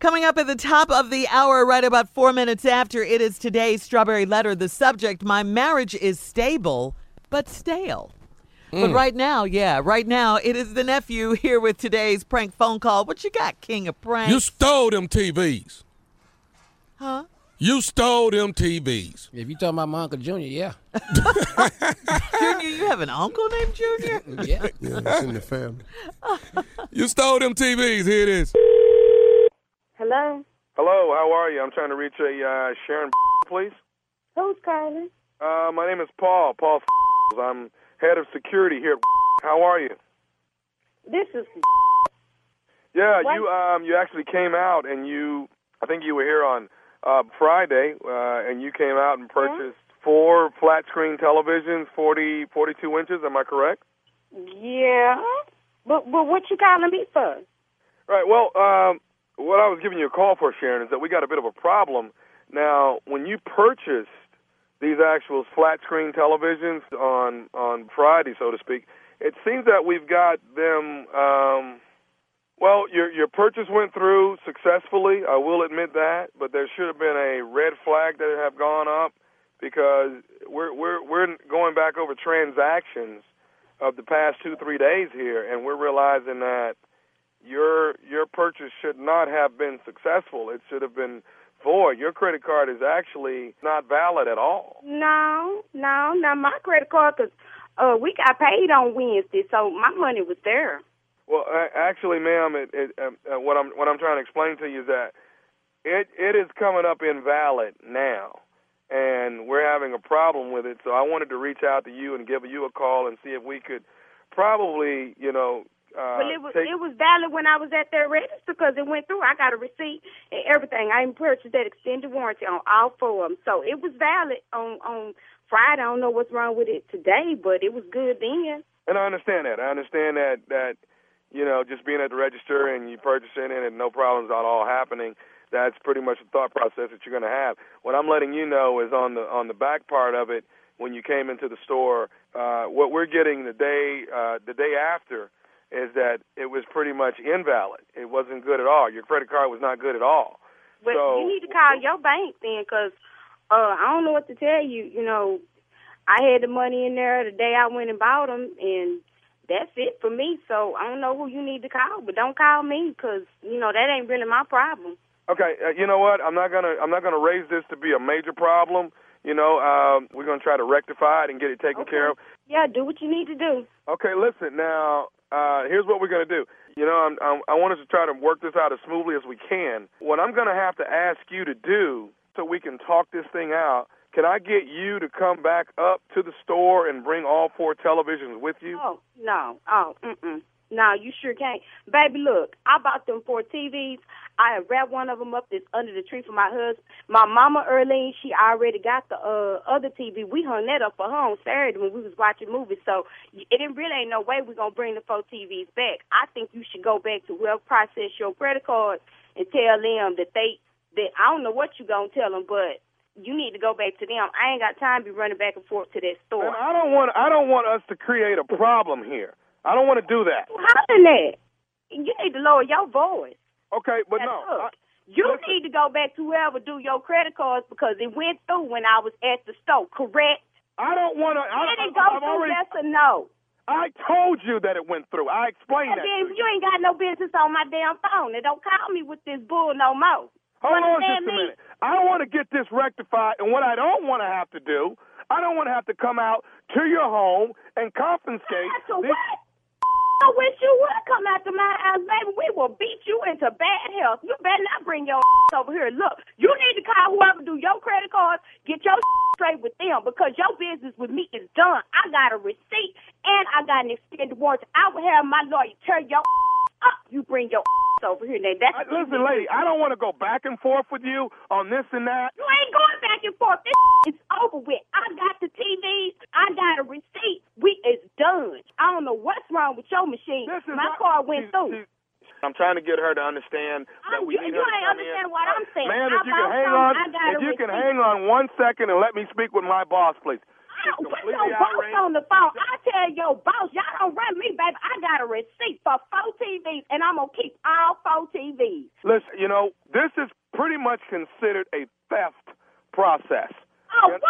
Coming up at the top of the hour, right about four minutes after, it is today's Strawberry Letter. The subject My marriage is stable, but stale. But mm. right now, yeah, right now, it is the nephew here with today's prank phone call. What you got, King of Pranks? You stole them TVs. huh? You stole them TVs. If you talking about my Uncle Junior, yeah. Junior, you have an uncle named Junior? Yeah. Yeah, it's in the family. You stole them TVs. Here it is. Hello? Hello, how are you? I'm trying to reach a uh, Sharon, please. Who's calling? Uh, my name is Paul. Paul. I'm head of security here. How are you? This is Yeah, What? you um you actually came out and you I think you were here on uh Friday uh and you came out and purchased four flat screen televisions, 40 42 inches, am I correct? yeah. But but what you calling me for? Right. Well, um what I was giving you a call for Sharon is that we got a bit of a problem. Now, when you purchased these actual flat screen televisions on on Friday, so to speak, it seems that we've got them um well, your your purchase went through successfully. I will admit that, but there should have been a red flag that have gone up because we're we're we're going back over transactions of the past two three days here, and we're realizing that your your purchase should not have been successful. It should have been void. Your credit card is actually not valid at all. No, no, not my credit card 'cause uh, we got paid on Wednesday, so my money was there. Well, actually, ma'am, it, it, um, uh, what I'm what I'm trying to explain to you is that it it is coming up invalid now, and we're having a problem with it. So I wanted to reach out to you and give you a call and see if we could probably, you know, uh, Well, it was take, it was valid when I was at their register because it went through. I got a receipt and everything. I purchased that extended warranty on all four of them, so it was valid on on Friday. I don't know what's wrong with it today, but it was good then. and I understand that. I understand that that you know just being at the register and you purchasing it and no problems at all happening. That's pretty much the thought process that you're going to have. What I'm letting you know is on the on the back part of it when you came into the store. Uh, what we're getting the day uh, the day after is that it was pretty much invalid. It wasn't good at all. Your credit card was not good at all. But so you need to call your bank then, 'cause uh, I don't know what to tell you. You know, I had the money in there the day I went and bought them, and that's it for me. So I don't know who you need to call, but don't call me, because you know that ain't really my problem. Okay, uh, you know what? I'm not gonna I'm not gonna raise this to be a major problem. You know, um, we're gonna try to rectify it and get it taken Okay. care of. Yeah, do what you need to do. Okay, listen now. Uh, here's what we're gonna do. You know, I'm, I'm, I want us to try to work this out as smoothly as we can. What I'm gonna have to ask you to do, so we can talk this thing out. Can I get you to come back up to the store and bring all four televisions with you? Oh no, oh mm-mm. No, you sure can't. Baby, look, I bought them four TVs. I have wrapped one of them up that's under the tree for my husband. My mama, Earlene, she already got the uh, other TV. We hung that up for her on Saturday when we was watching movies. So it really ain't no way we're going to bring the four TVs back. I think you should go back to whoever process your credit card and tell them that they, that I don't know what you're going to tell them, but you need to go back to them. I ain't got time to be running back and forth to that store. And I don't want I don't want us to create a problem here. I don't want to do that. hollering at? You need to lower your voice. Okay, but Now, no. look, I, you listen. need to go back to whoever do your credit cards because it went through when I was at the store, correct? I don't want to. I, Did it go I've through, already. yes or no? I told you that it went through. I explained And that. then to you ain't got no business on my damn phone. And don't call me with this bull no more. Hold on just a me? minute. I want to get this rectified, and what I don't want to have to do, I don't want to have to come out to your home and confiscate. These- what? I wish you would come after my house, baby. We will beat you into bad health. You better not bring your over here. Look, you need to call whoever do your credit cards, get your straight with them because your business with me is done. I got a receipt and I got an extended warranty. I will have my lawyer tear your up. You bring your over here. Now that's uh, I, listen, lady, I don't want to go back and forth with you on this and that. You ain't going back and forth. This is over with. I got the TVs. I got a receipt. We is done. I don't know what's wrong with your machine. My not- car went she's- through. she's- I'm trying to get her to understand I'm- we you- need you her to come understand in. what I'm saying. Ma'am, I if you can hang on, if you can hang on one second and let me speak with my boss, please. I don't put your boss outraged. on the phone. I tell your boss, y'all don't run me, baby. I got a receipt for four TVs, and I'm gonna keep all four TVs. Listen, you know, this is pretty much considered a theft process. Oh, what?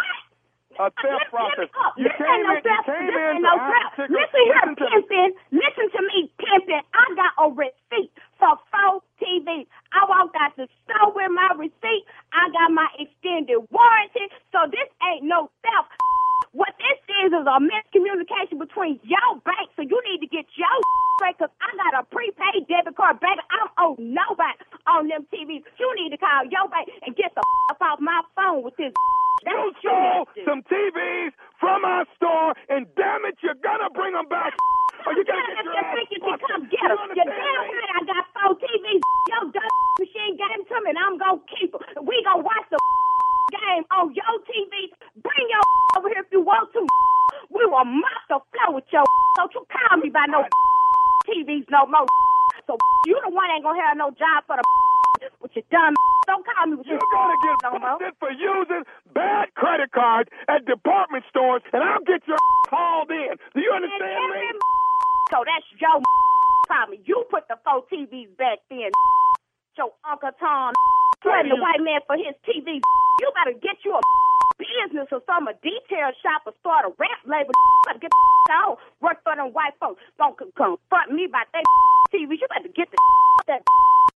A theft Listen- process. Listen. You came no in- you came this in no. Listen here, Listen to me. pimpin'. Listen to me, pimpin'. I got a receipt for four TVs. I walked out the store with my receipt. I got my extended warranty. So this ain't no theft. What this is is a miscommunication between your bank. So you need to get your straight because I got a prepaid debit card, baby. I don't owe nobody on them TVs. You need to call your bank and get the up off my phone with this. That's You stole need to do. some TVs from our store, and damn it, you're gonna bring them back. Or you gotta get your ass think you can come get them. You understand damn right I got four TVs. Your dumb machine gave them to me, and I'm gonna keep them. We gonna watch the game on your TV. Bring your over here if you want to. We will mop the floor with your. Don't you call me by no TVs no more. So you the one ain't gonna have no job for the with your dumb. Don't call me with You're your gonna get busted for using bad credit cards at department stores, and I'll get your called in. Do you understand me? So that's your problem. You put the four TVs back then. Your Uncle Tom threatened the white man for his TV. You better get you a business or some a detail shop or start a rap label. You better get the on. Work for them white folks. Don't confront me about that TV. You better get the that get off my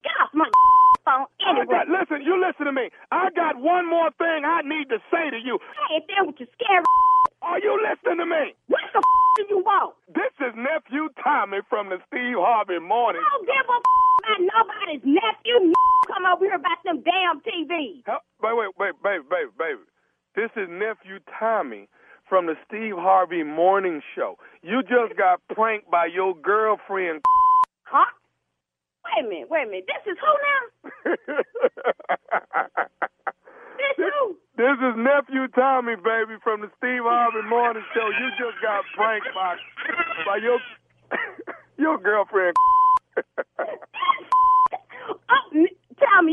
I anyway. listen, you listen to me. I got one more thing I need to say to you. Hey, if there with your scary, Are you listening to me? what the do you want? This is nephew Tommy from the Steve Harvey Morning. I don't give a about nobody's nephew. Come over here about them damn TVs. Hel- Wait, wait, wait, baby, baby, baby. This is nephew Tommy from the Steve Harvey Morning Show. You just got pranked by your girlfriend. Huh? Wait a minute, wait a minute. This is who now? This? This is nephew Tommy, baby, from the Steve Harvey Morning Show. You just got pranked by by your your girlfriend. oh, me,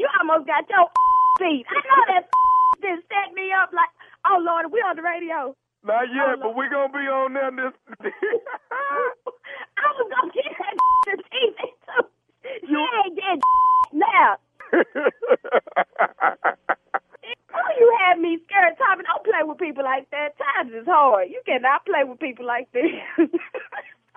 you almost got your beat. I know that just set me up like, oh Lord, we on the radio. Not yet, Oh, but we gonna be on there this. I was gonna get that the TV too. She ain't dead now. Oh, you had me scared, Tommy. Don't play with people like that. Times is hard. You cannot play with people like this.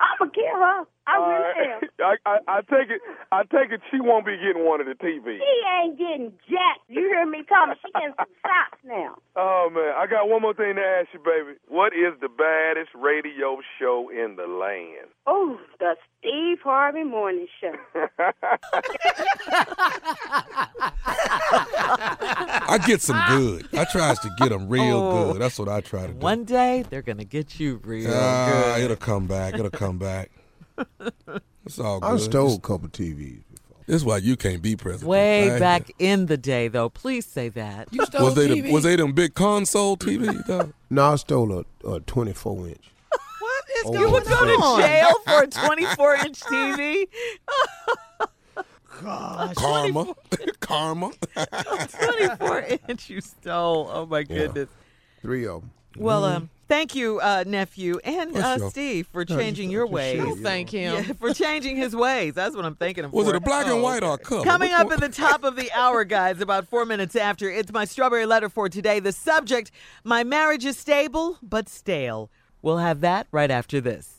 I'ma kill her. I All really am. I, I, I take it. I take it. She won't be getting one of the TVs. She ain't getting jack. You hear me, Tommy? She getting some socks now. Oh man, I got one more thing to ask you, baby. What is the baddest radio show in the land? Oh, the Steve Harvey Morning Show. I get some good. I tries to get them real Oh. good. That's what I try to do. One day they're gonna get you real Ah, good. it'll come back. It'll come back. It's all good. I stole a couple TVs. This is why you can't be president. Way I- back in the day, though. Please say that. You stole Was they TV? the, was they them big console TV though? No, I stole a, a 24 inch. What is Oh, you would go to jail for a 24 inch TV? Gosh, Karma, karma. 24 inch you stole. Oh my goodness. Three of them. Well, um, thank you, uh, nephew, and uh, your- Steve for changing just- your ways. share, you Thank him. Yeah, for changing his ways. That's what I'm thinking of. Was for. it a black and white or a color? Coming Which up one? at the top of the hour, guys, about four minutes after, it's my strawberry letter for today. The subject My marriage is stable, but stale. We'll have that right after this.